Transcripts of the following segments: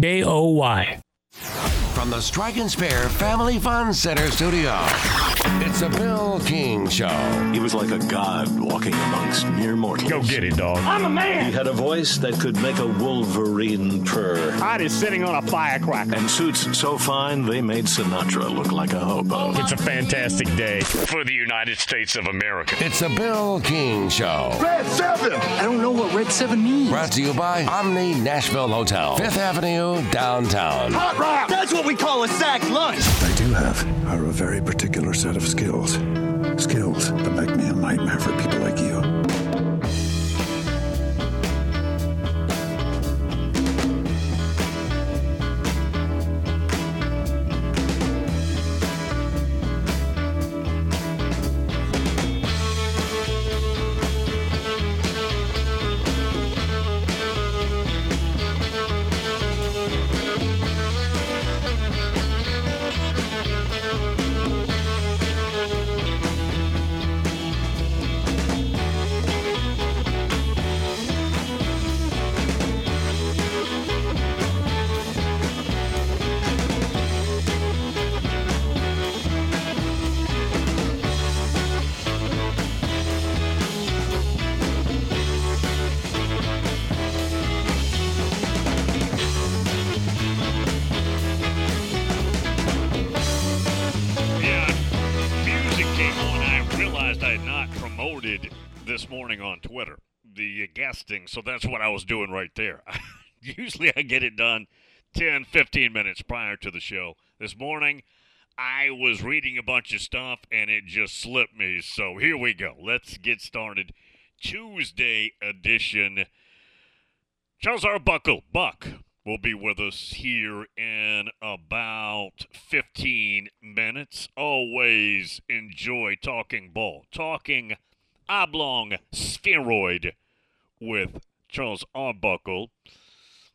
J O Y. From the Strike and Spare Family Fun Center studio, it's the Bill King Show. He was like a god walking amongst mere mortals. Go get it, dog. I'm a man. He had a voice that could make a wolverine purr. Hot is sitting on a firecracker. And suits so fine they made Sinatra look like a hobo. It's a fantastic day for the United States of America. It's the Bill King Show. Red 7! I don't know what Red 7 means. Brought to you by Omni Nashville Hotel, Fifth Avenue, downtown. Hot rock! That's what we call a sack lunch. I do have are a very particular set of skills. Skills that make me a nightmare for people morning on Twitter the uh, guesting, so that's what I was doing right there. Usually I get it done 10, 15 minutes prior to the show. This morning, I was reading a bunch of stuff and it just slipped me. So here we go. Let's get started. Tuesday edition. Charles Arbuckle, Buck, will be with us here in about 15 minutes. Always enjoy talking ball, talking oblong spheroid with Charles Arbuckle.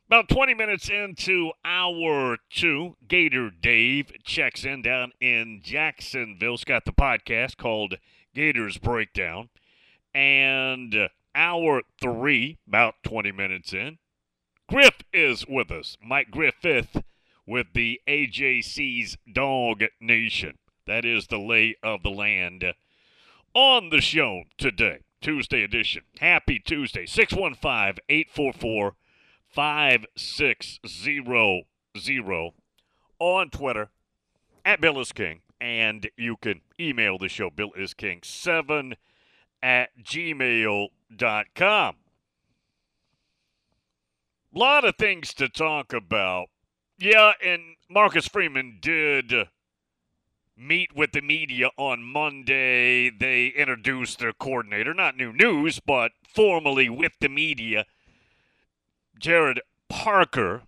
About 20 minutes into hour two, Gator Dave checks in down in Jacksonville. He's got the podcast called Gators Breakdown. And uh, hour three, about 20 minutes in, Griff is with us. Mike Griffith with the AJC's Dog Nation. That is the lay of the land on the show today, Tuesday edition. Happy Tuesday. 615 844 5600 on Twitter at Bill is King. And you can email the show, Bill is King 7 at gmail.com. A lot of things to talk about. Yeah, and Marcus Freeman did meet with the media on Monday. They introduced their coordinator, not new news, but formally with the media, Gerad Parker.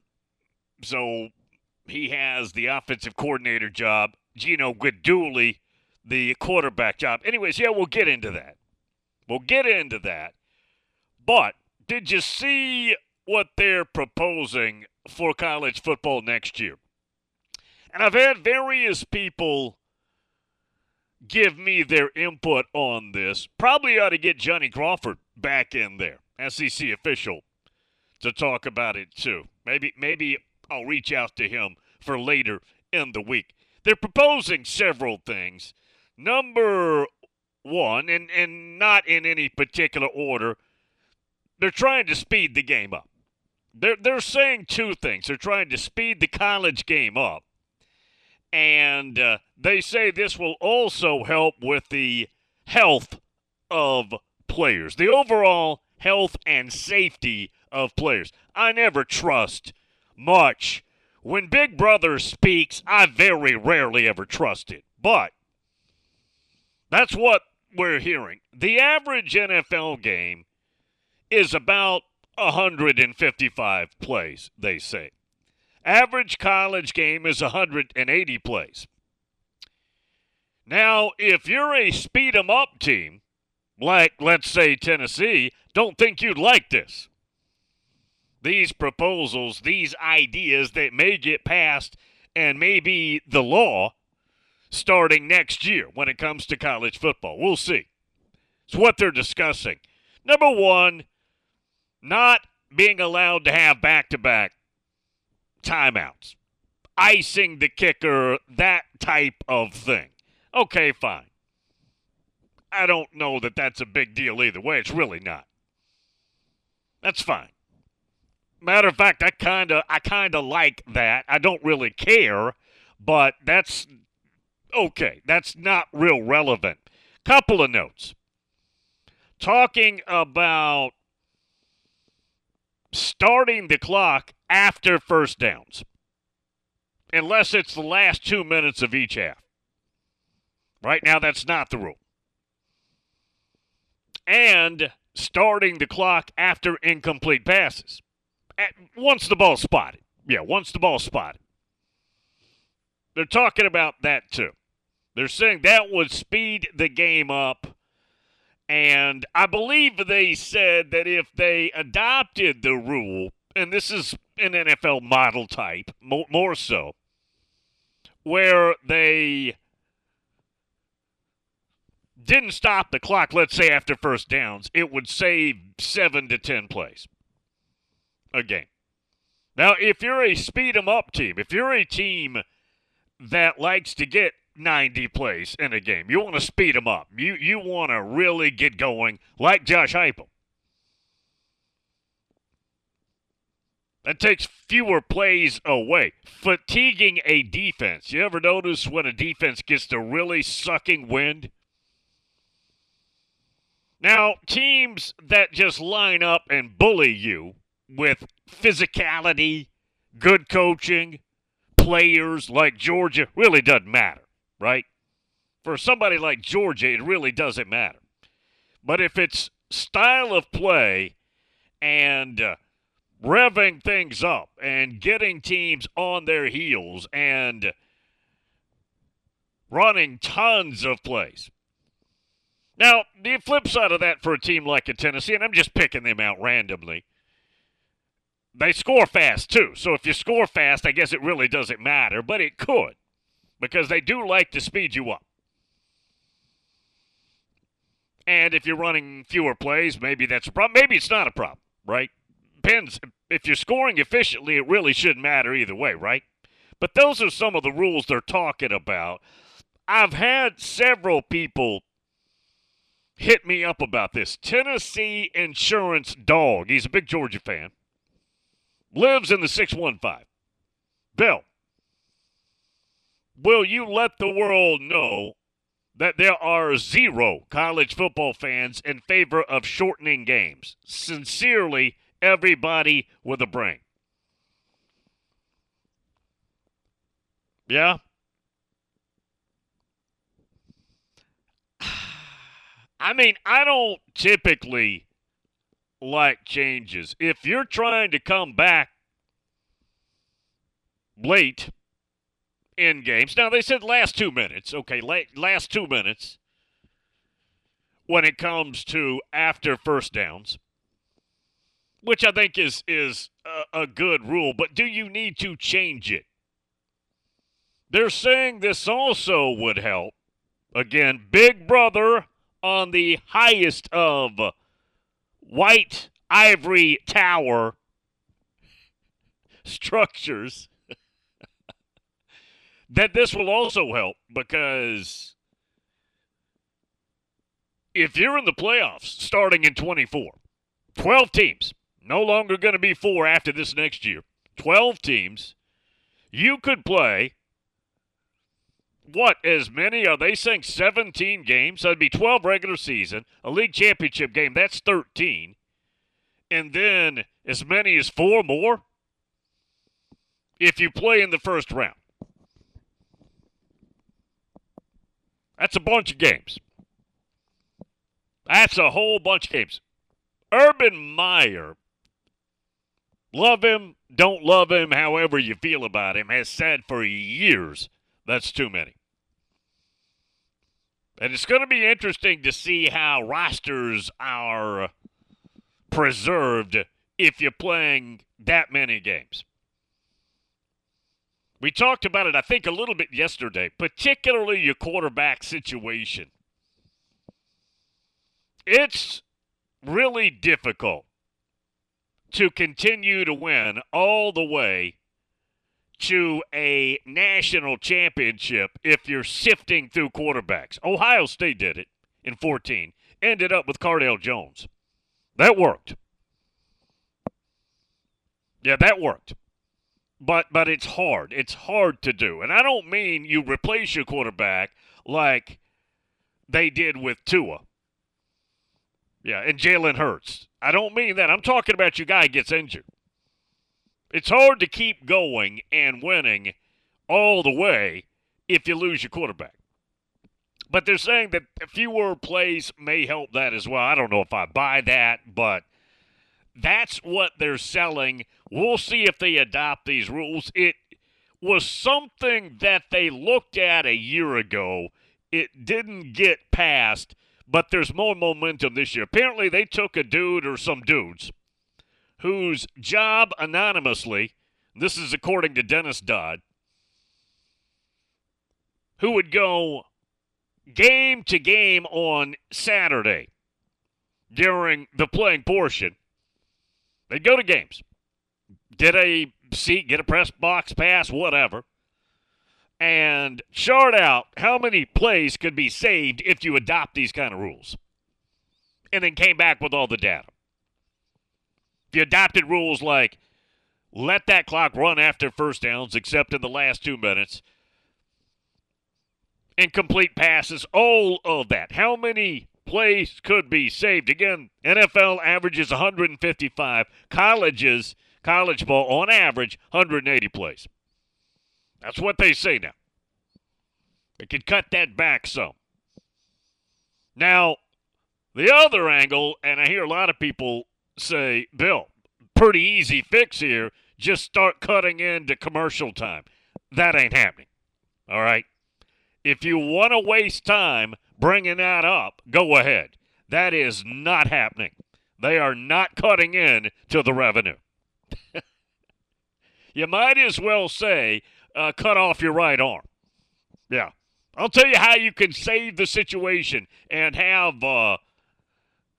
So he has the offensive coordinator job, Gino Guidugli, the quarterback job. Anyways, yeah, we'll get into that. We'll get into that. But did you see what they're proposing for college football next year? And I've had various people give me their input on this. Probably ought to get Johnny Crawford back in there, SEC official, to talk about it too. Maybe maybe I'll reach out to him for later in the week. They're proposing several things. Number one, and, and not in any particular order, they're trying to speed the game up. They're, they're saying two things. They're trying to speed the college game up. And uh, they say this will also help with the health of players, the overall health and safety of players. I never trust much. When Big Brother speaks, I very rarely ever trust it. But that's what we're hearing. The average NFL game is about 155 plays, they say. Average college game is 180 plays. Now, if you're a speed 'em up team, like let's say Tennessee, don't think you'd like this. These proposals, these ideas that may get passed and may be the law starting next year when it comes to college football. We'll see. It's what they're discussing. Number one, not being allowed to have back to back timeouts, icing the kicker, that type of thing. Okay, fine. I don't know that that's a big deal either way. It's really not. That's fine. Matter of fact, I kind of I kind of like that. I don't really care, but that's okay. That's not real relevant. Couple of notes. Talking about starting the clock after first downs, unless it's the last two minutes of each half. Right now, that's not the rule. And starting the clock after incomplete passes. At, once the ball's spotted. Yeah, once the ball's spotted. They're talking about that too. They're saying that would speed the game up. And I believe they said that if they adopted the rule, and this is an NFL model type, more, more so, where they didn't stop the clock, let's say after first downs, it would save seven to ten plays a game. Now, if you're a speed speed 'em up team, if you're a team that likes to get 90 plays in a game, you want to speed them up. You you want to really get going, like Josh Heupel. That takes fewer plays away, fatiguing a defense. You ever notice when a defense gets to really sucking wind? Now, teams that just line up and bully you with physicality, good coaching, players like Georgia really doesn't matter, right? For somebody like Georgia, it really doesn't matter. But if it's style of play and uh, revving things up and getting teams on their heels and running tons of plays. Now, the flip side of that for a team like a Tennessee, and I'm just picking them out randomly, they score fast too. So if you score fast, I guess it really doesn't matter, but it could because they do like to speed you up. And if you're running fewer plays, maybe that's a problem. Maybe it's not a problem, right? Depends. If you're scoring efficiently, it really shouldn't matter either way, right? But those are some of the rules they're talking about. I've had several people hit me up about this. Tennessee Insurance Dog. He's a big Georgia fan lives in the 615. Bill, will you let the world know that there are zero college football fans in favor of shortening games? Sincerely, everybody with a brain. Yeah? I mean, I don't typically like changes. If you're trying to come back late in games, now they said last two minutes. Okay, late, last two minutes when it comes to after first downs, which I think is is a, a good rule. But do you need to change it? They're saying this also would help. Again, Big Brother on the highest of white ivory tower structures that this will also help because if you're in the playoffs starting in 24, 12 teams, no longer going to be four after this next year, 12 teams, you could play what as many are they saying 17 games? So it'd be 12 regular season a league championship game that's 13 and then as many as four more if you play in the first round. That's a bunch of games. That's a whole bunch of games. Urban meyer love him don't love him however you feel about him has said for years that's too many. And it's going to be interesting to see how rosters are preserved if you're playing that many games. We talked about it, I think, a little bit yesterday, particularly your quarterback situation. It's really difficult to continue to win all the way to a national championship if you're sifting through quarterbacks. Ohio State did it in 14, ended up with Cardale Jones. That worked. Yeah, that worked. But but it's hard. It's hard to do. And I don't mean you replace your quarterback like they did with Tua. Yeah, and Jalen Hurts. I don't mean that. I'm talking about your guy gets injured. It's hard to keep going and winning all the way if you lose your quarterback. But they're saying that fewer plays may help that as well. I don't know if I buy that, but that's what they're selling. We'll see if they adopt these rules. It was something that they looked at a year ago. It didn't get passed, but there's more momentum this year. Apparently, they took a dude or some dudes whose job anonymously, this is according to Dennis Dodd, who would go game to game on Saturday during the playing portion. They'd go to games, get a seat, get a press box pass, whatever, and chart out how many plays could be saved if you adopt these kind of rules. And then came back with all the data. If you adopted rules like let that clock run after first downs, except in the last two minutes, incomplete passes, all of that. How many plays could be saved? Again, NFL averages 155. Colleges, college ball on average, 180 plays. That's what they say now. They could cut that back some. Now, the other angle, and I hear a lot of people say, Bill, pretty easy fix here. Just start cutting into commercial time. That ain't happening. All right? If you want to waste time bringing that up, go ahead. That is not happening. They are not cutting in to the revenue. you might as well say, uh, cut off your right arm. Yeah. I'll tell you how you can save the situation and have uh,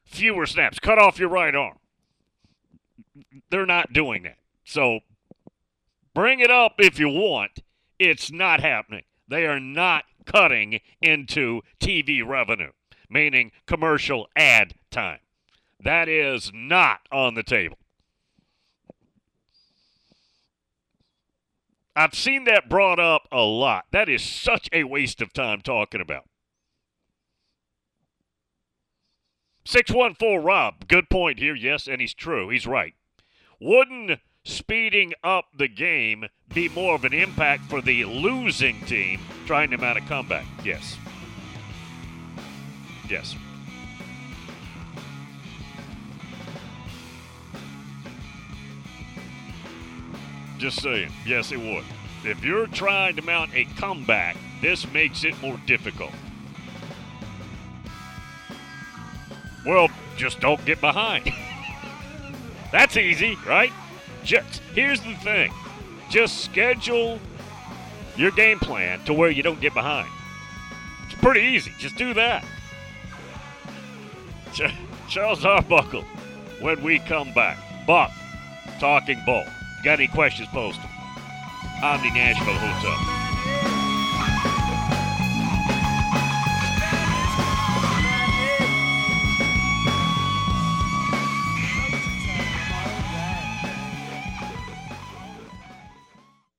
fewer snaps. Cut off your right arm. They're not doing that. So bring it up if you want. It's not happening. They are not cutting into TV revenue, meaning commercial ad time. That is not on the table. I've seen that brought up a lot. That is such a waste of time talking about. 614 Rob, good point here. Yes, and he's true. He's right. Wouldn't speeding up the game be more of an impact for the losing team trying to mount a comeback? Yes. Yes. Just saying. Yes, it would. If you're trying to mount a comeback, this makes it more difficult. Well, just don't get behind. That's easy, right? Just here's the thing. Just schedule your game plan to where you don't get behind. It's pretty easy. Just do that. Charles Arbuckle when we come back. Buck, talking bull. Got any questions, post them. Omni Nashville Hotel.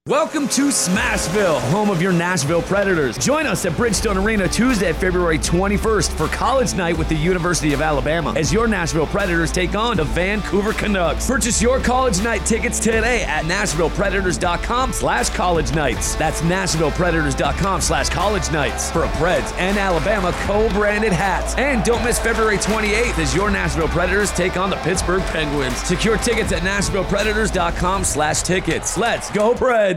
Welcome to Smashville, home of your Nashville Predators. Join us at Bridgestone Arena Tuesday, February 21st for College Night with the University of Alabama as your Nashville Predators take on the Vancouver Canucks. Purchase your College Night tickets today at NashvillePredators.com slash College Nights. That's NashvillePredators.com slash College Nights for a Preds and Alabama co-branded hats. And don't miss February 28th as your Nashville Predators take on the Pittsburgh Penguins. Secure tickets at NashvillePredators.com slash tickets. Let's go Preds!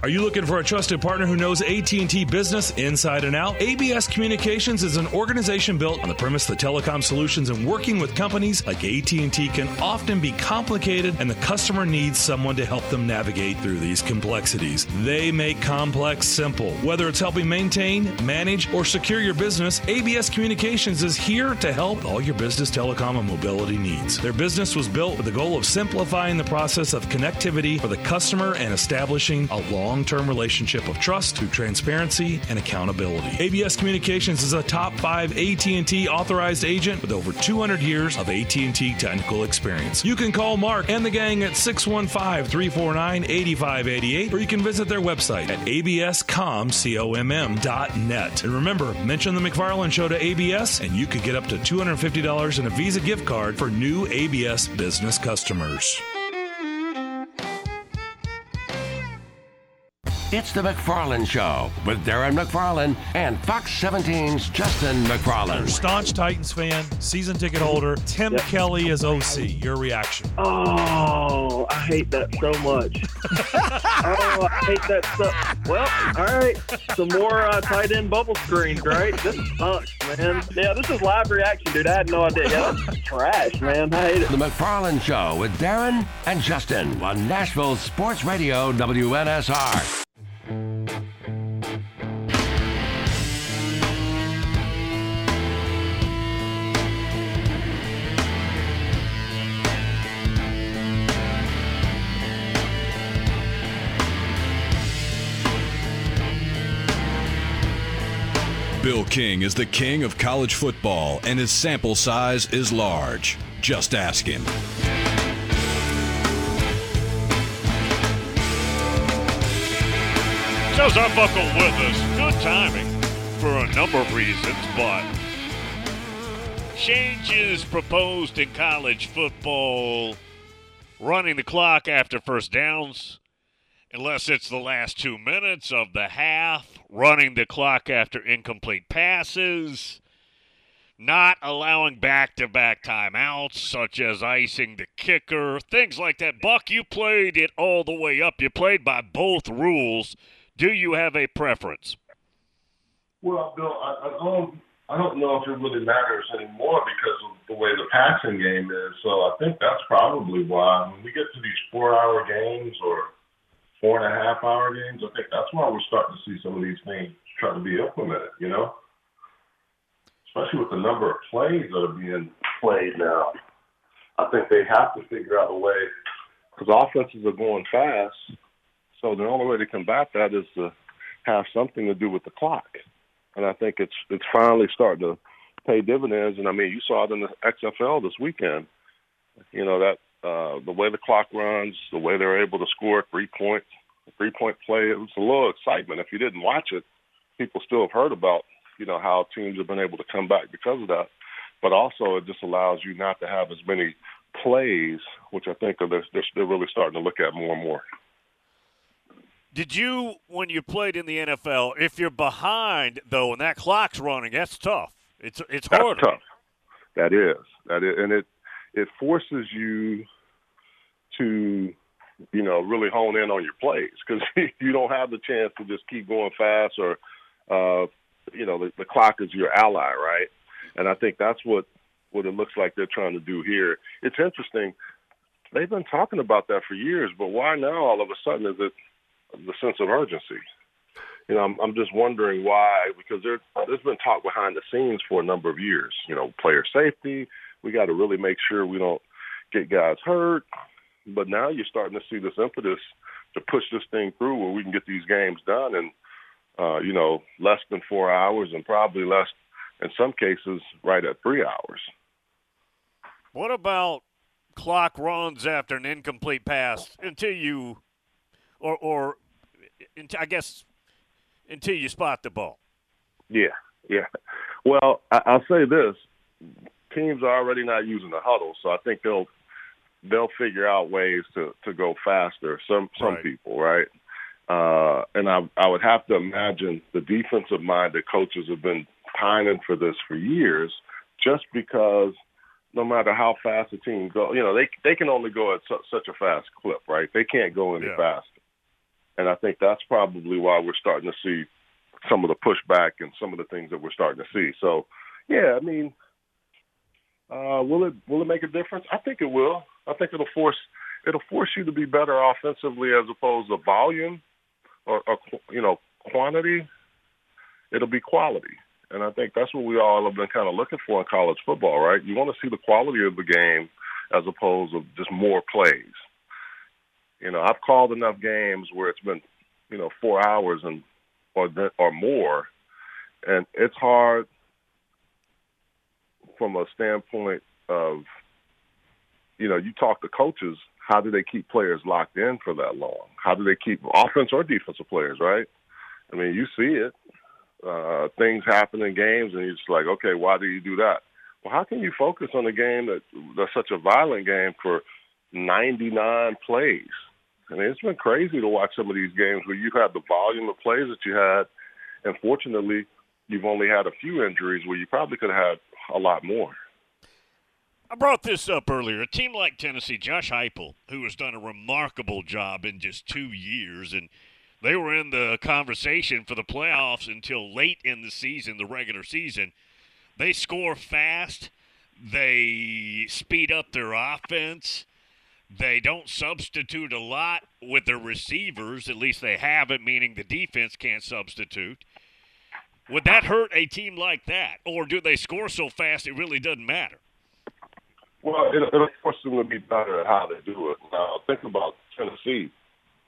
Are you looking for a trusted partner who knows AT&T business inside and out? ABS Communications is an organization built on the premise that telecom solutions and working with companies like AT&T can often be complicated and the customer needs someone to help them navigate through these complexities. They make complex simple. Whether it's helping maintain, manage, or secure your business, ABS Communications is here to help all your business telecom and mobility needs. Their business was built with the goal of simplifying the process of connectivity for the customer and establishing a long long-term relationship of trust through transparency and accountability. ABS Communications is a top 5 AT&T authorized agent with over 200 years of AT&T technical experience. You can call Mark and the gang at 615-349-8588 or you can visit their website at abscom.net. And remember, mention the McFarland Show to ABS and you could get up to $250 in a Visa gift card for new ABS business customers. It's the McFarland Show with Darren McFarland and Fox 17's Justin McFarland. Staunch Titans fan, season ticket holder, Tim yep. Kelly as OC. Your reaction? Oh, I hate that so much. oh, I hate that so. Well, all right, some more uh, tight end bubble screens, right? This sucks, man. Yeah, this is live reaction, dude. I had no idea. Yeah, that's trash, man. I hate it. The McFarland Show with Darren and Justin on Nashville Sports Radio WNSR. Bill King is the king of college football, and his sample size is large. Just ask him. Charles Arbuckle with us. Good timing for a number of reasons, but changes proposed in college football, running the clock after first downs, unless it's the last two minutes of the half, running the clock after incomplete passes, not allowing back to back timeouts, such as icing the kicker, things like that. Buck, you played it all the way up. You played by both rules. Do you have a preference? Well, Bill, I, I don't. I don't know if it really matters anymore because of the way the passing game is. So I think that's probably why. When we get to these four-hour games or four and a half hour games. I think that's why we're starting to see some of these things try to be implemented, you know? Especially with the number of plays that are being played now. I think they have to figure out a way because offenses are going fast. So the only way to combat that is to have something to do with the clock. And I think it's it's finally starting to pay dividends. And I mean, you saw it in the XFL this weekend. You know that uh, the way the clock runs, the way they're able to score three point three point play. It was a little excitement. If you didn't watch it, people still have heard about you know how teams have been able to come back because of that. But also, it just allows you not to have as many plays, which I think are they're, they're really starting to look at more and more. Did you, when you played in the NFL, if you're behind though and that clock's running, that's tough. It's it's harder. Tough. That is that is, and it it forces you to you know really hone in on your plays because you don't have the chance to just keep going fast or uh you know the, the clock is your ally right and i think that's what what it looks like they're trying to do here it's interesting they've been talking about that for years but why now all of a sudden is it the sense of urgency you know, I'm, I'm just wondering why, because there, there's been talk behind the scenes for a number of years. You know, player safety, we got to really make sure we don't get guys hurt. But now you're starting to see this impetus to push this thing through where we can get these games done in, uh, you know, less than four hours and probably less, in some cases, right at three hours. What about clock runs after an incomplete pass until you, or or I guess until you spot the ball. Yeah, yeah. Well, I, I'll say this: teams are already not using the huddle, so I think they'll they'll figure out ways to to go faster. Some some Right. people, right? Uh, and I I would have to imagine the defensive mind minded coaches have been pining for this for years, just because no matter how fast a team go, you know they they can only go at su- such a fast clip, right? They can't go any Yeah. faster, and I think that's probably why we're starting to see some of the pushback and some of the things that we're starting to see. So, yeah, I mean, uh, will it will it make a difference? I think it will. I think it'll force it'll force you to be better offensively as opposed to volume or, or you know quantity. It'll be quality, and I think that's what we all have been kind of looking for in college football, right? You want to see the quality of the game as opposed to just more plays. You know, I've called enough games where it's been, you know, four hours and or th- or more, and it's hard from a standpoint of, you know, you talk to coaches, how do they keep players locked in for that long? How do they keep offense or defensive players, right? I mean, you see it. Uh, things happen in games, and you're just like, okay, why do you do that? Well, how can you focus on a game that that's such a violent game for 99 plays? I mean, it's been crazy to watch some of these games where you had the volume of plays that you had, and fortunately, you've only had a few injuries where you probably could have had a lot more. I brought this up earlier. A team like Tennessee, Josh Heupel, who has done a remarkable job in just two years, and they were in the conversation for the playoffs until late in the season, the regular season. They score fast. They speed up their offense. They don't substitute a lot with their receivers. At least they haven't, meaning the defense can't substitute. Would that hurt a team like that? Or do they score so fast it really doesn't matter? Well, it, it'll force them to be better at how they do it. Now, think about Tennessee.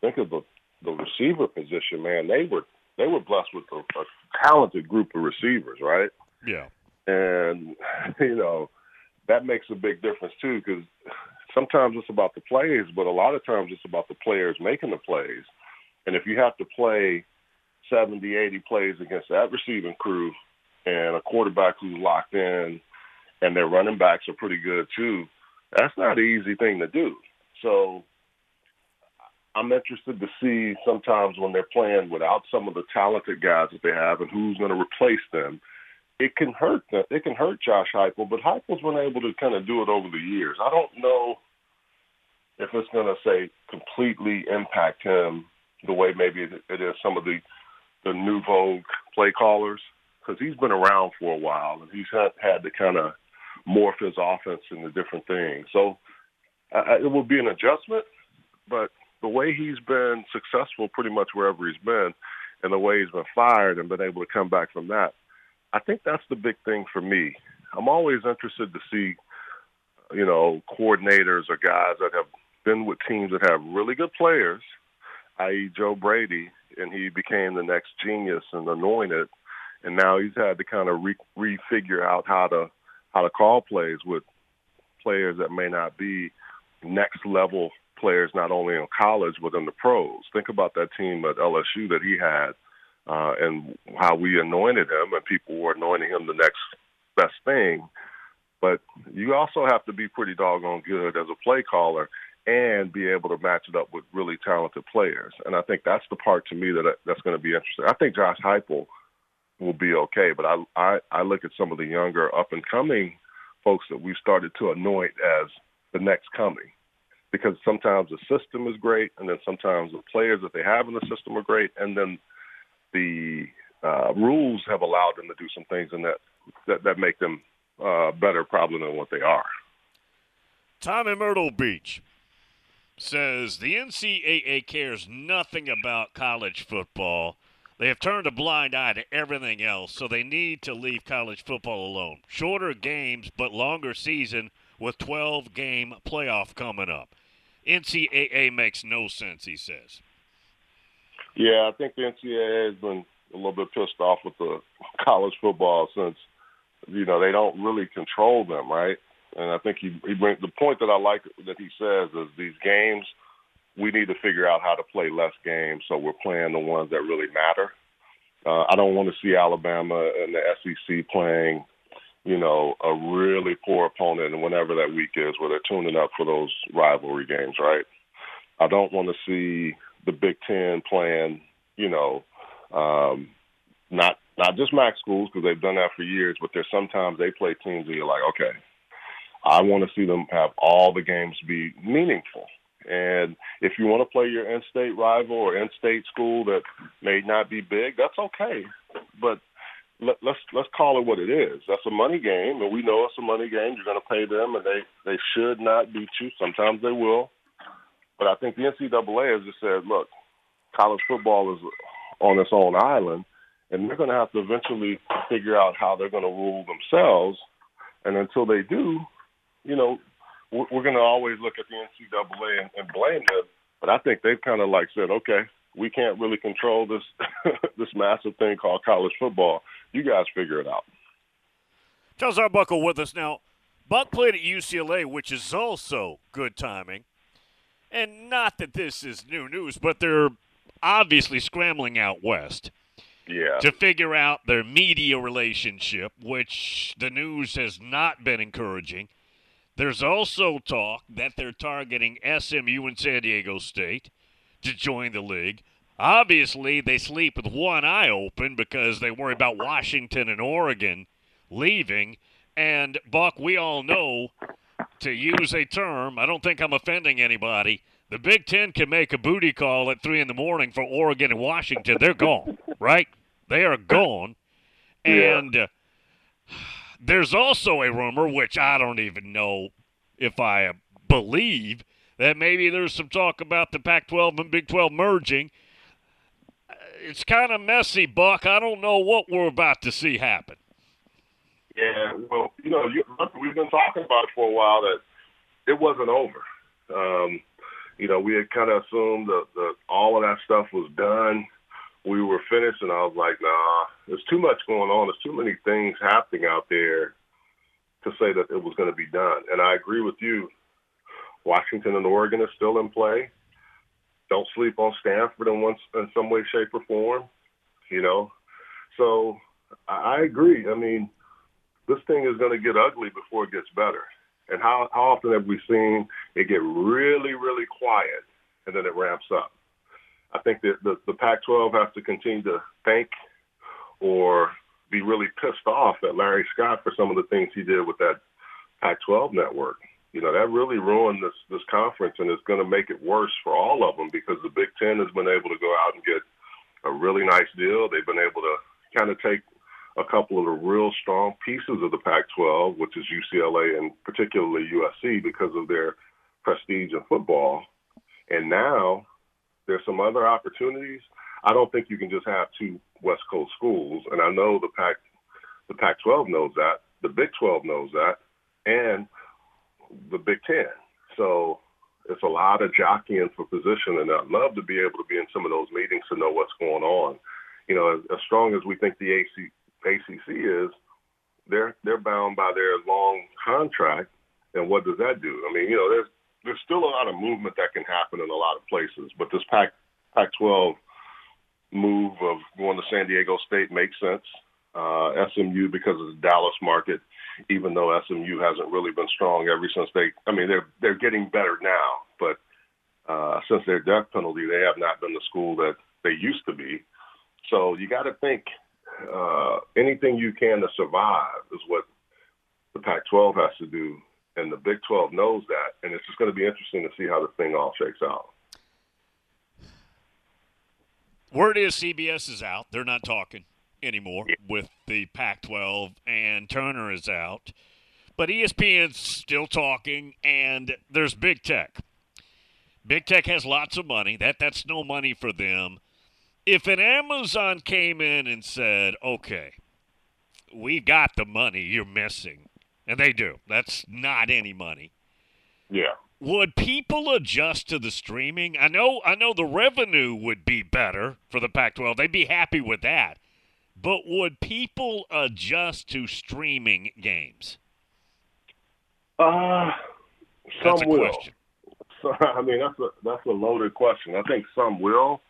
Think of the the receiver position, man. They were they were blessed with a, a talented group of receivers, right? Yeah. And you know that makes a big difference too, because sometimes it's about the plays, but a lot of times it's about the players making the plays. And if you have to play 70, 80 plays against that receiving crew and a quarterback who's locked in and their running backs are pretty good too, that's not an easy thing to do. So I'm interested to see sometimes when they're playing without some of the talented guys that they have and who's going to replace them. It can hurt. It can hurt Josh Heupel, but Heupel's been able to kind of do it over the years. I don't know if it's going to say completely impact him the way maybe it it is some of the the new vogue play callers because he's been around for a while and he's had, had to kind of morph his offense into different things. So uh, it will be an adjustment, but the way he's been successful pretty much wherever he's been and the way he's been fired and been able to come back from that, I think that's the big thing for me. I'm always interested to see, you know, coordinators or guys that have been with teams that have really good players, i.e., Joe Brady, and he became the next genius and anointed, and now he's had to kind of re- refigure out how to how to call plays with players that may not be next level players, not only in college but in the pros. Think about that team at LSU that he had, uh, and how we anointed him, and people were anointing him the next best thing. But you also have to be pretty doggone good as a play caller and be able to match it up with really talented players. And I think that's the part to me that that's going to be interesting. I think Josh Heupel will be okay, but I I, I look at some of the younger up and coming folks that we've started to anoint as the next coming. Because sometimes the system is great, and then sometimes the players that they have in the system are great, and then the uh, rules have allowed them to do some things in that that, that make them uh, better, probably than what they are. Tom in Myrtle Beach says the NCAA cares nothing about college football. They have turned a blind eye to everything else, so they need to leave college football alone. Shorter games, but longer season with 12 game playoff coming up. NCAA makes no sense, he says. Yeah, I think the NCAA has been a little bit pissed off with the college football since you know they don't really control them, right? And I think he he brings the point that I like that he says is these games we need to figure out how to play less games so we're playing the ones that really matter. Uh, I don't want to see Alabama and the SEC playing, you know, a really poor opponent and whenever that week is where they're tuning up for those rivalry games, right? I don't want to see the Big Ten playing, you know, um, not not just MAC schools because they've done that for years, but there's sometimes they play teams and you're like, okay, I want to see them have all the games be meaningful. And if you want to play your in-state rival or in-state school that may not be big, that's okay. But let, let's let's call it what it is. That's a money game, and we know it's a money game. You're going to pay them, and they they should not beat you. Sometimes they will, but I think the NCAA has just said, look, college football is on its own island, and they're going to have to eventually figure out how they're going to rule themselves. And until they do, you know, we're going to always look at the NCAA and, and blame them. But I think they've kind of like said, okay, we can't really control this this massive thing called college football. You guys figure it out. Charles Arbuckle with us now. Buck played at UCLA, which is also good timing. And not that this is new news, but they're obviously scrambling out west. Yeah. To figure out their media relationship, which the news has not been encouraging. There's also talk that they're targeting SMU and San Diego State to join the league. Obviously, they sleep with one eye open because they worry about Washington and Oregon leaving. And, Buck, we all know, to use a term, I don't think I'm offending anybody, the Big Ten can make a booty call at 3 in the morning for Oregon and Washington. They're gone, right? They are gone. And. Uh, there's also a rumor, which I don't even know if I believe, that maybe there's some talk about the Pac 12 and Big 12 merging. It's kind of messy, Buck. I don't know what we're about to see happen. Yeah, well, you know, you, we've been talking about it for a while that it wasn't over. Um, you know, we had kind of assumed that, that all of that stuff was done we were finished, and I was like, nah, there's too much going on. There's too many things happening out there to say that it was going to be done. And I agree with you. Washington and Oregon are still in play. Don't sleep on Stanford in one in some way, shape, or form. You know, so I agree. I mean, this thing is going to get ugly before it gets better. And how how often have we seen it get really, really quiet and then it ramps up? I think that the, the Pac-12 has to continue to thank or be really pissed off at Larry Scott for some of the things he did with that Pac-12 network. You know, that really ruined this this conference, and it's going to make it worse for all of them because the Big Ten has been able to go out and get a really nice deal. They've been able to kind of take a couple of the real strong pieces of the Pac-12, which is UCLA and particularly USC because of their prestige in football. And now there's some other opportunities. I don't think you can just have two West Coast schools, and I know the Pac, the Pac-12 knows that, the Big 12 knows that, and the Big Ten. So it's a lot of jockeying for position, and I'd love to be able to be in some of those meetings to know what's going on. You know, as, as strong as we think the AC, ACC is, they're they're bound by their long contract, and what does that do? I mean, you know, there's there's still a lot of movement that can happen in a lot of places, but this Pac Pac-12 move of going to San Diego State makes sense. Uh, SMU because of the Dallas market, even though SMU hasn't really been strong ever since they. I mean, they're they're getting better now, but uh, since their death penalty, they have not been the school that they used to be. So you got to think uh, anything you can to survive is what the Pac-12 has to do and the Big 12 knows that, and it's just going to be interesting to see how the thing all shakes out. Word is CBS is out. They're not talking anymore with the Pac 12, and Turner is out. But ESPN's still talking, and there's Big Tech. Big Tech has lots of money. That That's no money for them. If an Amazon came in and said, okay, we got the money you're missing, and they do. That's not any money. Yeah. Would people adjust to the streaming? I know I know the revenue would be better for the Pac-12. They'd be happy with that. But would people adjust to streaming games? Uh That's some a will. question. So, I mean, that's a that's a loaded question. I think some will,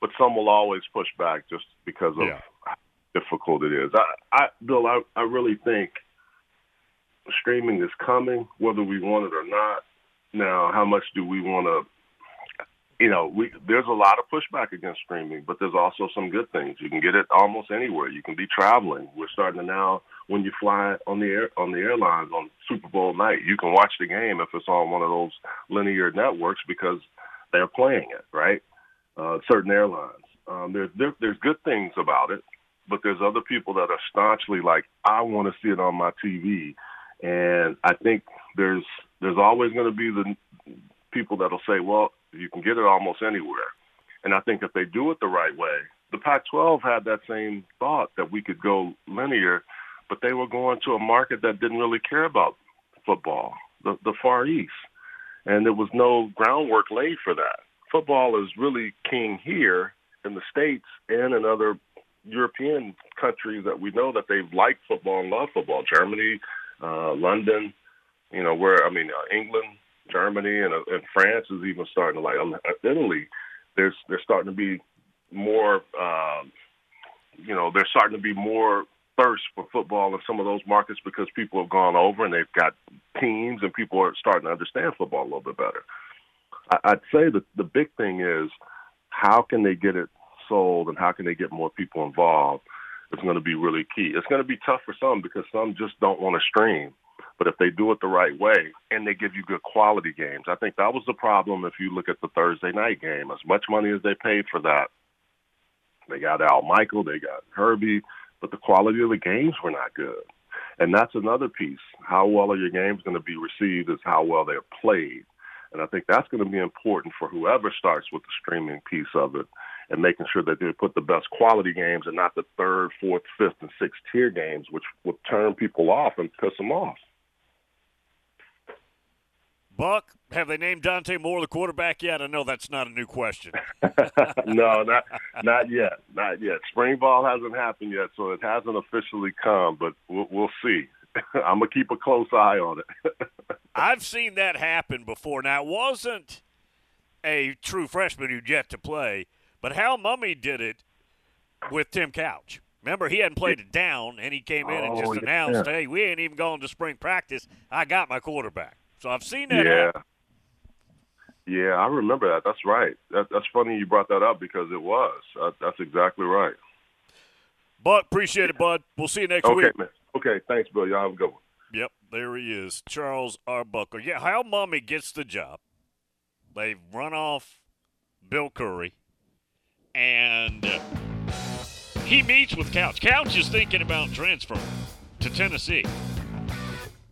but some will always push back just because of Yeah. how difficult it is. I, I Bill, I, I really think streaming is coming, whether we want it or not. Now, how much do we want to? You know, we there's a lot of pushback against streaming, but there's also some good things. You can get it almost anywhere. You can be traveling. We're starting to now when you fly on the air on the airlines on Super Bowl night, you can watch the game if it's on one of those linear networks because they're playing it, right? Uh, certain airlines. Um, there's there, there's good things about it, but there's other people that are staunchly like, I want to see it on my TV, and I think there's there's always going to be the people that'll say, well, you can get it almost anywhere, and I think if they do it the right way, the Pac-12 had that same thought that we could go linear, but they were going to a market that didn't really care about football, the the Far East, and there was no groundwork laid for that. Football is really king here in the states and in other European countries that we know that they've liked football and love football. Germany, uh, London, you know, where I mean, uh, England, Germany, and, uh, and France is even starting to like um, Italy. There's there's starting to be more, um, you know, there's starting to be more thirst for football in some of those markets because people have gone over and they've got teams and people are starting to understand football a little bit better. I'd say that the big thing is how can they get it sold and how can they get more people involved is going to be really key. It's going to be tough for some because some just don't want to stream. But if they do it the right way and they give you good quality games, I think that was the problem if you look at the Thursday night game. As much money as they paid for that, they got Al Michael, they got Herbie, but the quality of the games were not good. And that's another piece. How well are your games going to be received is how well they're played. And I think that's going to be important for whoever starts with the streaming piece of it and making sure that they put the best quality games and not the third, fourth, fifth, and sixth tier games, which would turn people off and piss them off. Buck, have they named Dante Moore the quarterback yet? I know that's not a new question. no, not not yet, not yet. Spring ball hasn't happened yet, so it hasn't officially come, but we'll, we'll see. I'm gonna keep a close eye on it. I've seen that happen before. Now, it wasn't a true freshman who'd yet to play, but Hal Mumme did it with Tim Couch. Remember, he hadn't played it down, and he came in and Oh, just yeah. announced, "Hey, we ain't even gone to spring practice. I got my quarterback." So I've seen that yeah, happen. yeah, I remember that. That's right. That, that's funny you brought that up because it was. Uh, that's exactly right. But appreciate it, bud. We'll see you next okay, week. man. Okay, thanks, Bill. Y'all have a good one. Yep, there he is, Charles Arbuckle. Yeah, Hal Mumme gets the job. They've run off Bill Curry, and uh, he meets with Couch. Couch is thinking about transferring to Tennessee,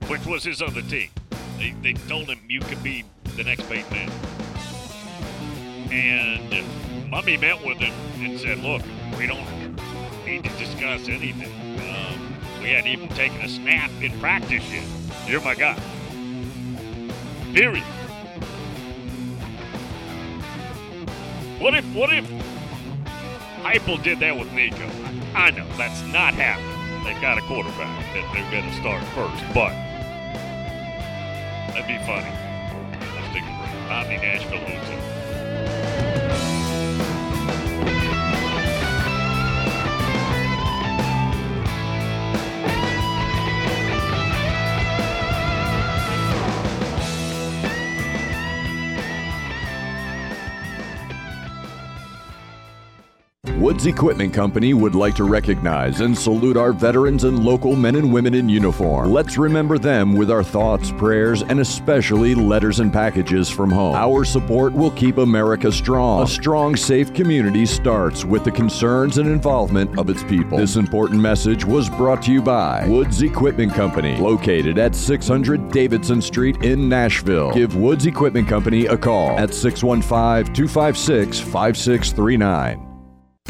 which was his other team. They, they told him you could be the next bait man. And uh, Mumme met with him and said, "Look, we don't need to discuss anything. We hadn't even taken a snap in practice yet. You're my guy. Period. What if what if Heupel did that with Nico? I know that's not happening. They've got a quarterback that they're going to start first, but that'd be funny. Let's take a break. Omni Nashville Hotel. Woods Equipment Company would like to recognize and salute our veterans and local men and women in uniform. Let's remember them with our thoughts, prayers, and especially letters and packages from home. Our support will keep America strong. A strong, safe community starts with the concerns and involvement of its people. This important message was brought to you by Woods Equipment Company, located at 600 Davidson Street in Nashville. Give Woods Equipment Company a call at 615 256 5639.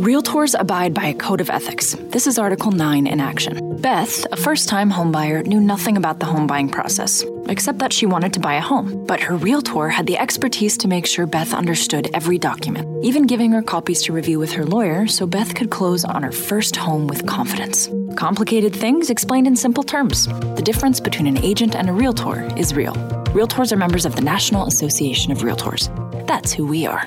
Realtors abide by a code of ethics. This is Article 9 in action. Beth, a first time homebuyer, knew nothing about the home buying process, except that she wanted to buy a home. But her realtor had the expertise to make sure Beth understood every document, even giving her copies to review with her lawyer so Beth could close on her first home with confidence. Complicated things explained in simple terms. The difference between an agent and a realtor is real. Realtors are members of the National Association of Realtors. That's who we are.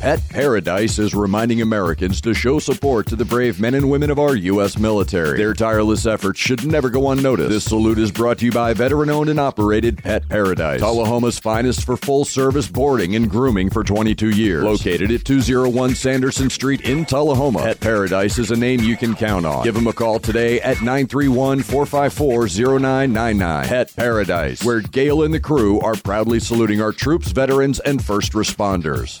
Pet Paradise is reminding Americans to show support to the brave men and women of our U.S. military. Their tireless efforts should never go unnoticed. This salute is brought to you by veteran owned and operated Pet Paradise, Tullahoma's finest for full service boarding and grooming for 22 years. Located at 201 Sanderson Street in Tullahoma, Pet Paradise is a name you can count on. Give them a call today at 931 454 0999. Pet Paradise, where Gail and the crew are proudly saluting our troops, veterans, and first responders.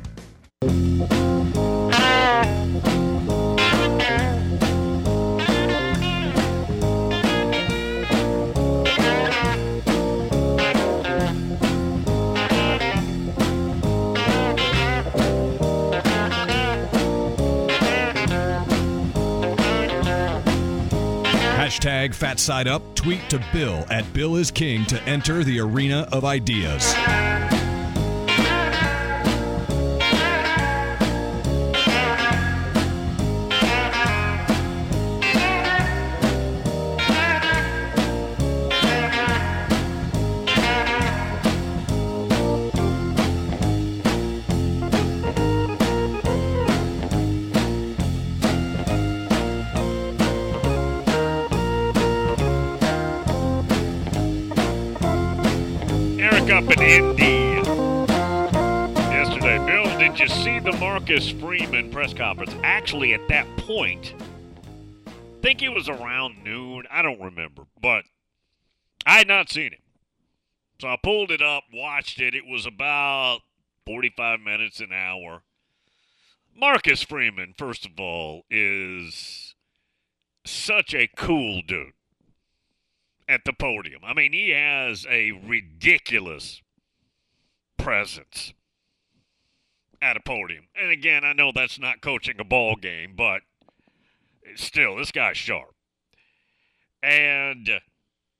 Hashtag Fat Side Up. Tweet to Bill at Bill is King to enter the arena of ideas. Marcus Freeman press conference? Actually, at that point, I think it was around noon. I don't remember, but I had not seen it. So I pulled it up, watched it. It was about 45 minutes, an hour. Marcus Freeman, first of all, is such a cool dude at the podium. I mean, he has a ridiculous presence at a podium. And again, I know that's not coaching a ball game, but still, this guy's sharp. And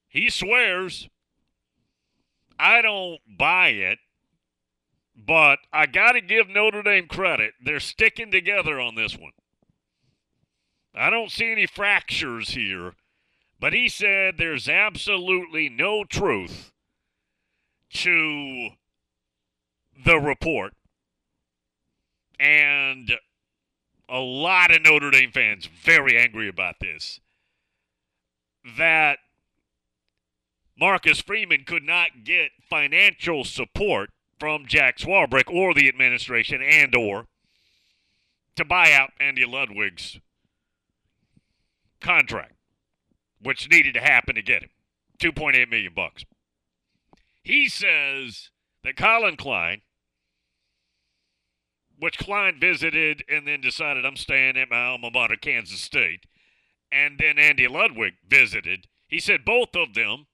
he swears. I don't buy it, but I got to give Notre Dame credit. They're sticking together on this one. I don't see any fractures here. But he said there's absolutely no truth to the report. And a lot of Notre Dame fans very angry about this. That Marcus Freeman could not get financial support from Jack Swarbrick or the administration and or to buy out Andy Ludwig's contract which needed to happen to get him. 2.8 million bucks. He says that Collin Klein which Klein visited and then decided I'm staying at my alma mater, Kansas State. And then Andy Ludwig visited. He said both of them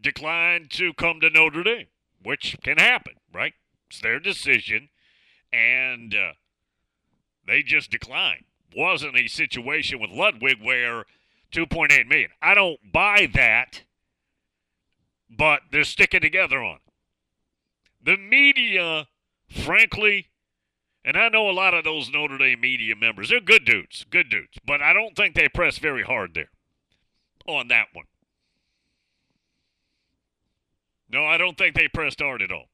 declined to come to Notre Dame, which can happen, right? It's their decision, and uh, they just declined. Wasn't a situation with Ludwig where 2.8 million. I don't buy that, but they're sticking together on it. The media, frankly, and I know a lot of those Notre Dame media members, they're good dudes, good dudes, but I don't think they press very hard there on that one. No, I don't think they pressed hard at all.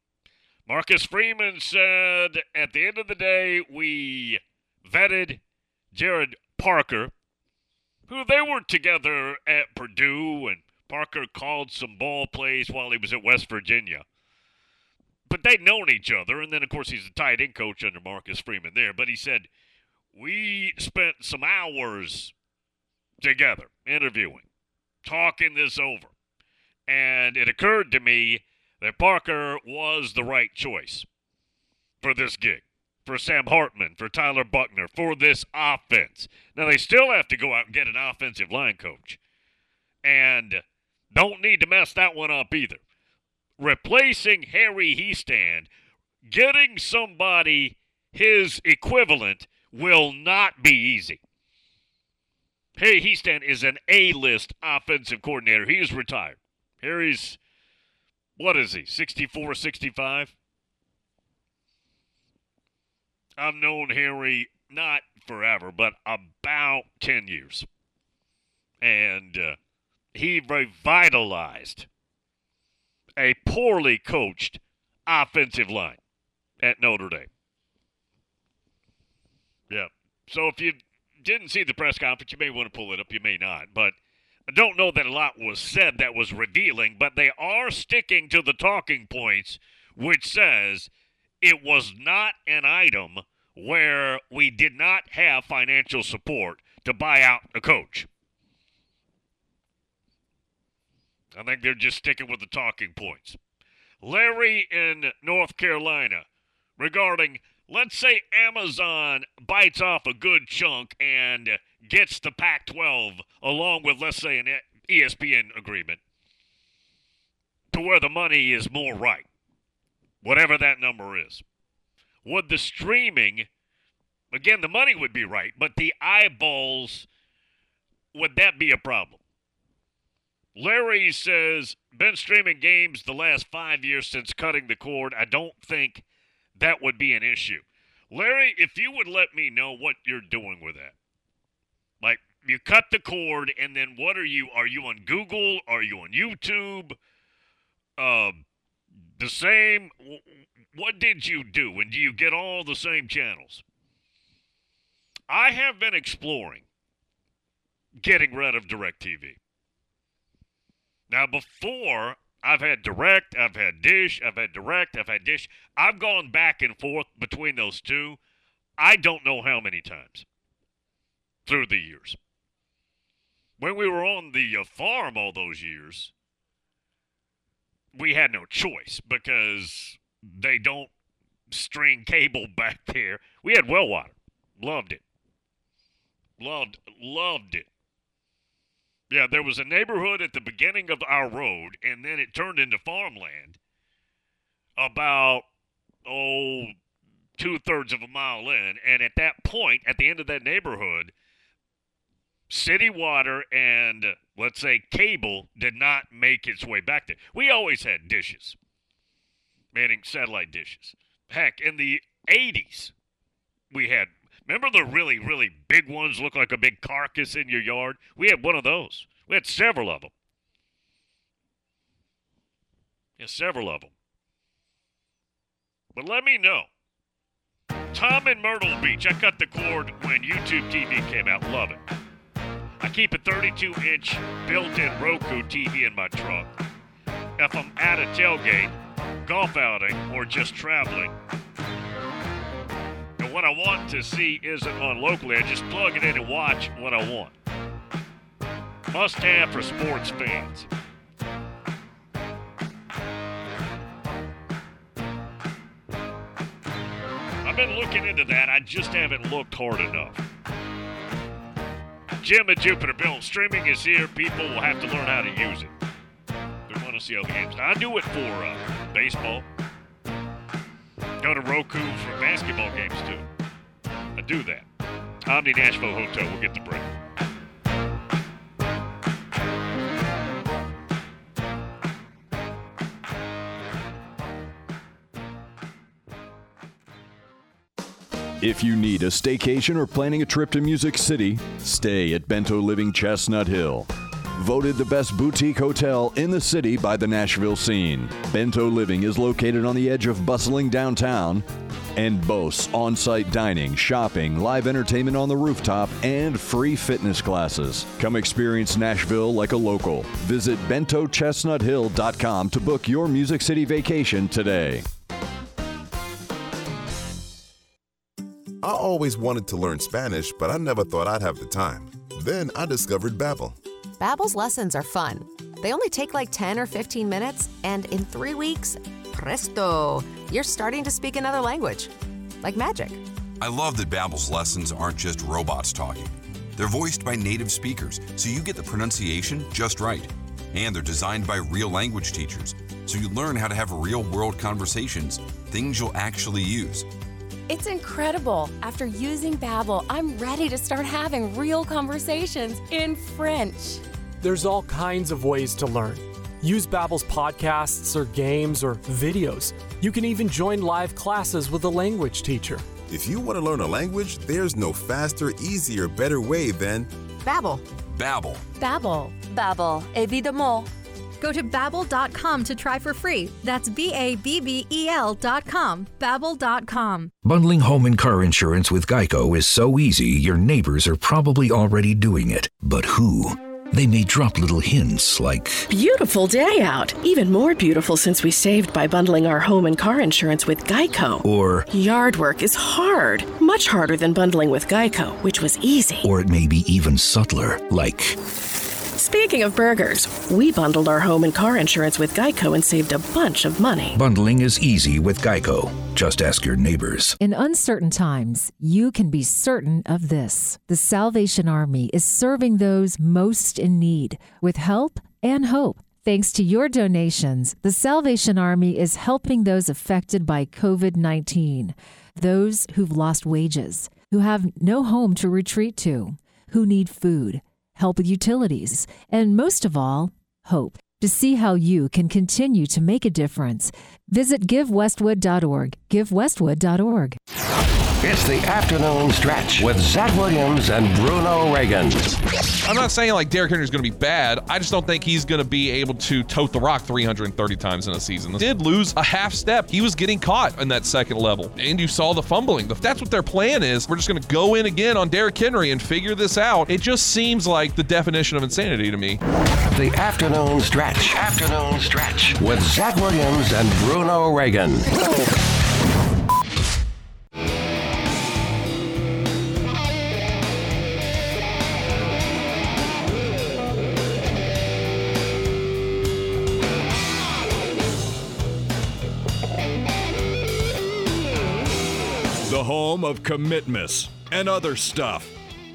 Marcus Freeman said at the end of the day, we vetted Gerad Parker, who they were together at Purdue, and Parker called some ball plays while he was at West Virginia. But they'd known each other, and then, of course, he's a tight end coach under Marcus Freeman there. But he said, We spent some hours together interviewing, talking this over. And it occurred to me that Parker was the right choice for this gig, for Sam Hartman, for Tyler Buchner, for this offense. Now, they still have to go out and get an offensive line coach. And don't need to mess that one up either. Replacing Harry Hiestand, getting somebody his equivalent will not be easy. Harry Hiestand is an A-list offensive coordinator. He is retired. Harry's, what is he, 64, 65? I've known Harry not forever, but about 10 years. And uh, he revitalized a poorly coached offensive line at Notre Dame. Yeah. So if you didn't see the press conference, you may want to pull it up, you may not. But I don't know that a lot was said that was revealing, but they are sticking to the talking points, which says it was not an item where we did not have financial support to buy out a coach. I think they're just sticking with the talking points. Larry in North Carolina regarding let's say Amazon bites off a good chunk and gets the Pac 12 along with, let's say, an ESPN agreement to where the money is more right, whatever that number is. Would the streaming, again, the money would be right, but the eyeballs, would that be a problem? Larry says, been streaming games the last five years since cutting the cord. I don't think that would be an issue. Larry, if you would let me know what you're doing with that. Like, you cut the cord, and then what are you? Are you on Google? Are you on YouTube? Uh, the same? What did you do? And do you get all the same channels? I have been exploring getting rid of DirecTV. Now, before I've had direct, I've had dish, I've had direct, I've had dish. I've gone back and forth between those two. I don't know how many times through the years. When we were on the uh, farm all those years, we had no choice because they don't string cable back there. We had well water. Loved it. Loved loved it. Yeah, there was a neighborhood at the beginning of our road, and then it turned into farmland about, oh, two thirds of a mile in. And at that point, at the end of that neighborhood, city water and, let's say, cable did not make its way back there. We always had dishes, meaning satellite dishes. Heck, in the 80s, we had Remember the really, really big ones look like a big carcass in your yard? We had one of those. We had several of them. Yeah, several of them. But let me know. Tom in Myrtle Beach. I cut the cord when YouTube TV came out. Love it. I keep a 32 inch built in Roku TV in my truck. If I'm at a tailgate, golf outing, or just traveling, what I want to see isn't on locally. I just plug it in and watch what I want. Must have for sports fans. I've been looking into that. I just haven't looked hard enough. Jim at Jupiter Bill, streaming is here. People will have to learn how to use it. They want to see the games. I do it for uh, baseball. Go to Roku for basketball games too. I do that. Omni Nashville Hotel. We'll get the break. If you need a staycation or planning a trip to Music City, stay at Bento Living Chestnut Hill. Voted the best boutique hotel in the city by the Nashville scene. Bento Living is located on the edge of bustling downtown and boasts on site dining, shopping, live entertainment on the rooftop, and free fitness classes. Come experience Nashville like a local. Visit bentochestnuthill.com to book your Music City vacation today. I always wanted to learn Spanish, but I never thought I'd have the time. Then I discovered Babbel. Babbel's lessons are fun. They only take like 10 or 15 minutes, and in 3 weeks, presto, you're starting to speak another language. Like magic. I love that Babbel's lessons aren't just robots talking. They're voiced by native speakers, so you get the pronunciation just right. And they're designed by real language teachers, so you learn how to have real-world conversations, things you'll actually use. It's incredible. After using Babbel, I'm ready to start having real conversations in French. There's all kinds of ways to learn. Use Babbel's podcasts or games or videos. You can even join live classes with a language teacher. If you want to learn a language, there's no faster, easier, better way than Babbel. Babbel. Babbel. Babbel, évidemment. Go to babbel.com to try for free. That's B A B B E L dot com. Babbel.com. Bundling home and car insurance with Geico is so easy, your neighbors are probably already doing it. But who? They may drop little hints like Beautiful day out. Even more beautiful since we saved by bundling our home and car insurance with Geico. Or Yard work is hard. Much harder than bundling with Geico, which was easy. Or it may be even subtler, like Speaking of burgers, we bundled our home and car insurance with Geico and saved a bunch of money. Bundling is easy with Geico. Just ask your neighbors. In uncertain times, you can be certain of this the Salvation Army is serving those most in need with help and hope. Thanks to your donations, the Salvation Army is helping those affected by COVID 19, those who've lost wages, who have no home to retreat to, who need food, help with utilities, and most of all, hope. To see how you can continue to make a difference, visit givewestwood.org. Givewestwood.org. It's the afternoon stretch with Zach Williams and Bruno Reagan. I'm not saying like Derrick Henry's going to be bad. I just don't think he's going to be able to tote the rock 330 times in a season. Did lose a half step. He was getting caught in that second level, and you saw the fumbling. If that's what their plan is, we're just going to go in again on Derrick Henry and figure this out. It just seems like the definition of insanity to me. The afternoon stretch. Afternoon stretch with Zach Williams and Bruno Reagan. Home of commitments and other stuff.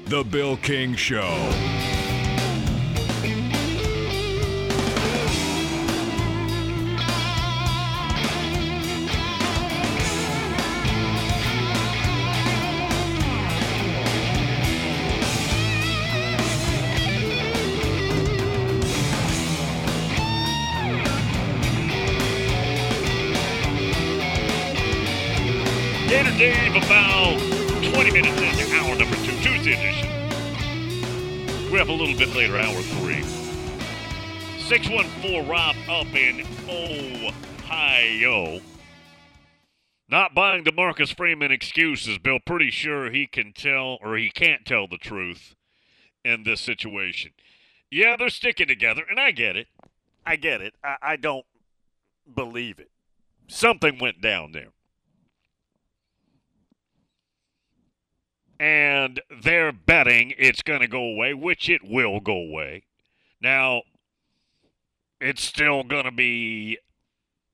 The Bill King Show. Little bit later, hour three. 614 Rob up in Ohio. Not buying the Marcus Freeman excuses, Bill. Pretty sure he can tell or he can't tell the truth in this situation. Yeah, they're sticking together, and I get it. I get it. I, I don't believe it. Something went down there. And they're betting it's going to go away, which it will go away. Now, it's still going to be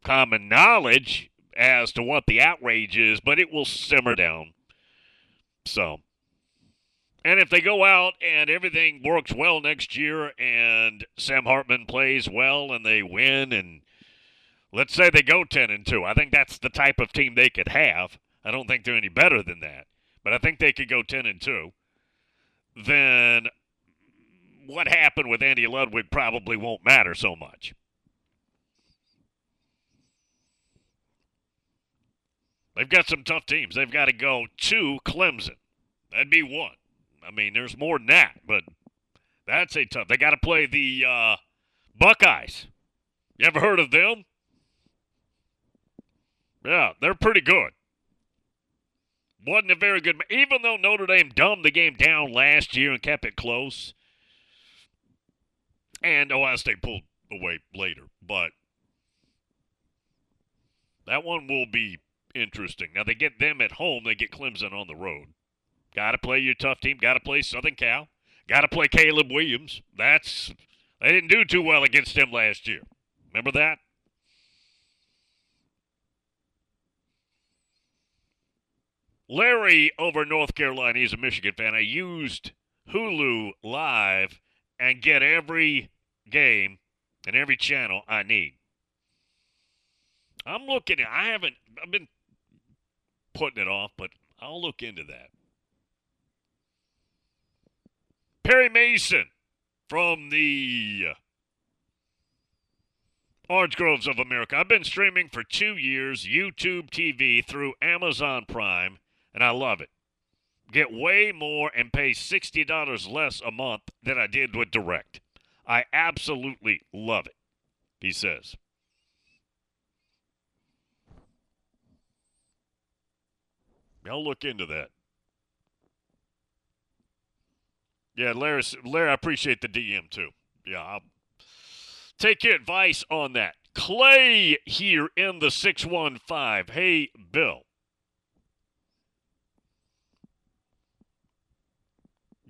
common knowledge as to what the outrage is, but it will simmer down. So, and if they go out and everything works well next year and Sam Hartman plays well and they win and let's say they go 10 and 2, I think that's the type of team they could have. I don't think they're any better than that, but I think they could go 10 and 2. Then what happened with Andy Ludwig probably won't matter so much. They've got some tough teams. They've got to go to Clemson. That'd be one. I mean, there's more than that, but that's a tough. They got to play the uh, Buckeyes. You ever heard of them? Yeah, they're pretty good. Wasn't a very good. Even though Notre Dame dumbed the game down last year and kept it close, and Ohio State pulled away later, but that one will be interesting. Now they get them at home, they get Clemson on the road. Got to play your tough team. Got to play Southern Cal. Got to play Caleb Williams. That's they didn't do too well against him last year. Remember that? Larry over North Carolina, he's a Michigan fan. I used Hulu Live and get every game and every channel I need. I'm looking. I haven't. I've been putting it off, but I'll look into that. Perry Mason from the Orange Groves of America. I've been streaming for two years, YouTube TV through Amazon Prime, and I love it. Get way more and pay $60 less a month than I did with Direct. I absolutely love it, he says. I'll look into that. Yeah, Larry, Larry, I appreciate the DM too. Yeah, I'll take your advice on that. Clay here in the 615. Hey, Bill.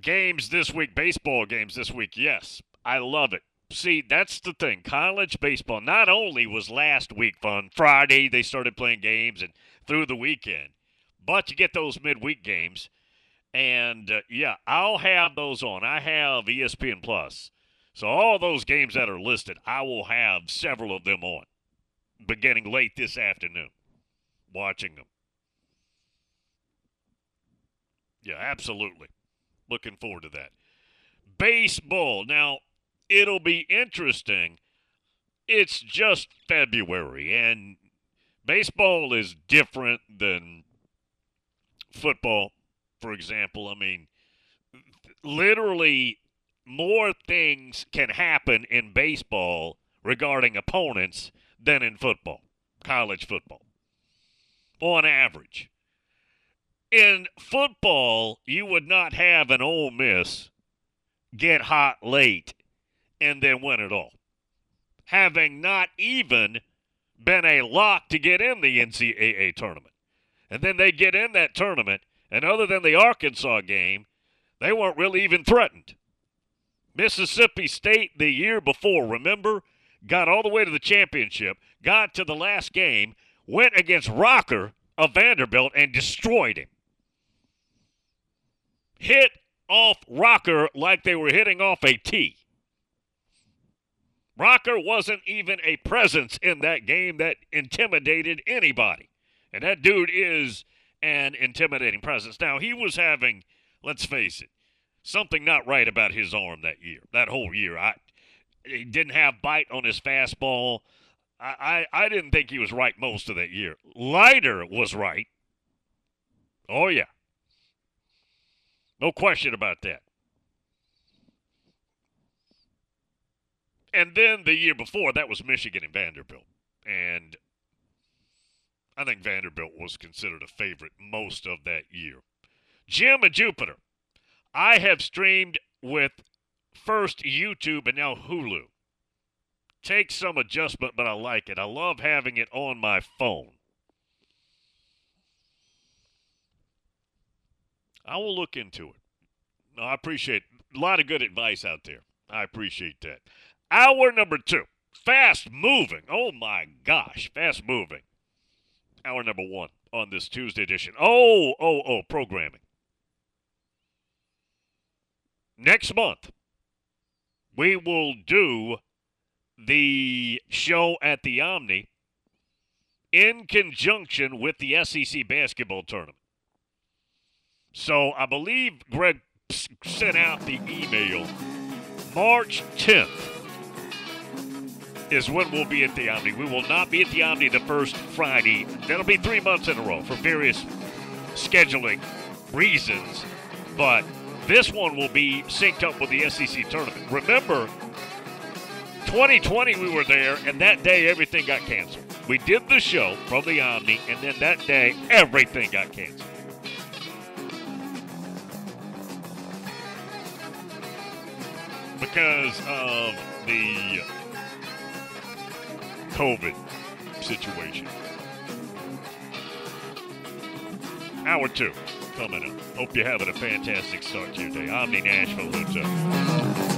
Games this week, baseball games this week. Yes, I love it. See, that's the thing. College baseball not only was last week fun, Friday they started playing games and through the weekend, but you get those midweek games. And uh, yeah, I'll have those on. I have ESPN Plus. So all those games that are listed, I will have several of them on beginning late this afternoon watching them. Yeah, absolutely. Looking forward to that. Baseball. Now, it'll be interesting. It's just February, and baseball is different than football, for example. I mean, literally, more things can happen in baseball regarding opponents than in football, college football, on average. In football, you would not have an Ole Miss get hot late and then win it all, having not even been a lock to get in the NCAA tournament. And then they get in that tournament, and other than the Arkansas game, they weren't really even threatened. Mississippi State the year before, remember, got all the way to the championship, got to the last game, went against Rocker of Vanderbilt and destroyed him. Hit off Rocker like they were hitting off a tee. Rocker wasn't even a presence in that game that intimidated anybody. And that dude is an intimidating presence. Now, he was having, let's face it, something not right about his arm that year, that whole year. I, he didn't have bite on his fastball. I, I, I didn't think he was right most of that year. Leiter was right. Oh, yeah. No question about that. And then the year before, that was Michigan and Vanderbilt. And I think Vanderbilt was considered a favorite most of that year. Jim and Jupiter. I have streamed with first YouTube and now Hulu. Takes some adjustment, but I like it. I love having it on my phone. I will look into it. I appreciate a lot of good advice out there. I appreciate that. Hour number two. Fast moving. Oh my gosh, fast moving. hour number one on this Tuesday edition. Oh, oh, oh, programming. Next month, we will do the show at the Omni in conjunction with the SEC basketball tournament. So I believe Greg sent out the email March 10th is when we'll be at the Omni. We will not be at the Omni the first Friday. That'll be three months in a row for various scheduling reasons. But this one will be synced up with the SEC tournament. Remember, 2020 we were there, and that day everything got canceled. We did the show from the Omni, and then that day everything got canceled. Because of the COVID situation. Hour two coming up. Hope you're having a fantastic start to your day. Omni Nashville up.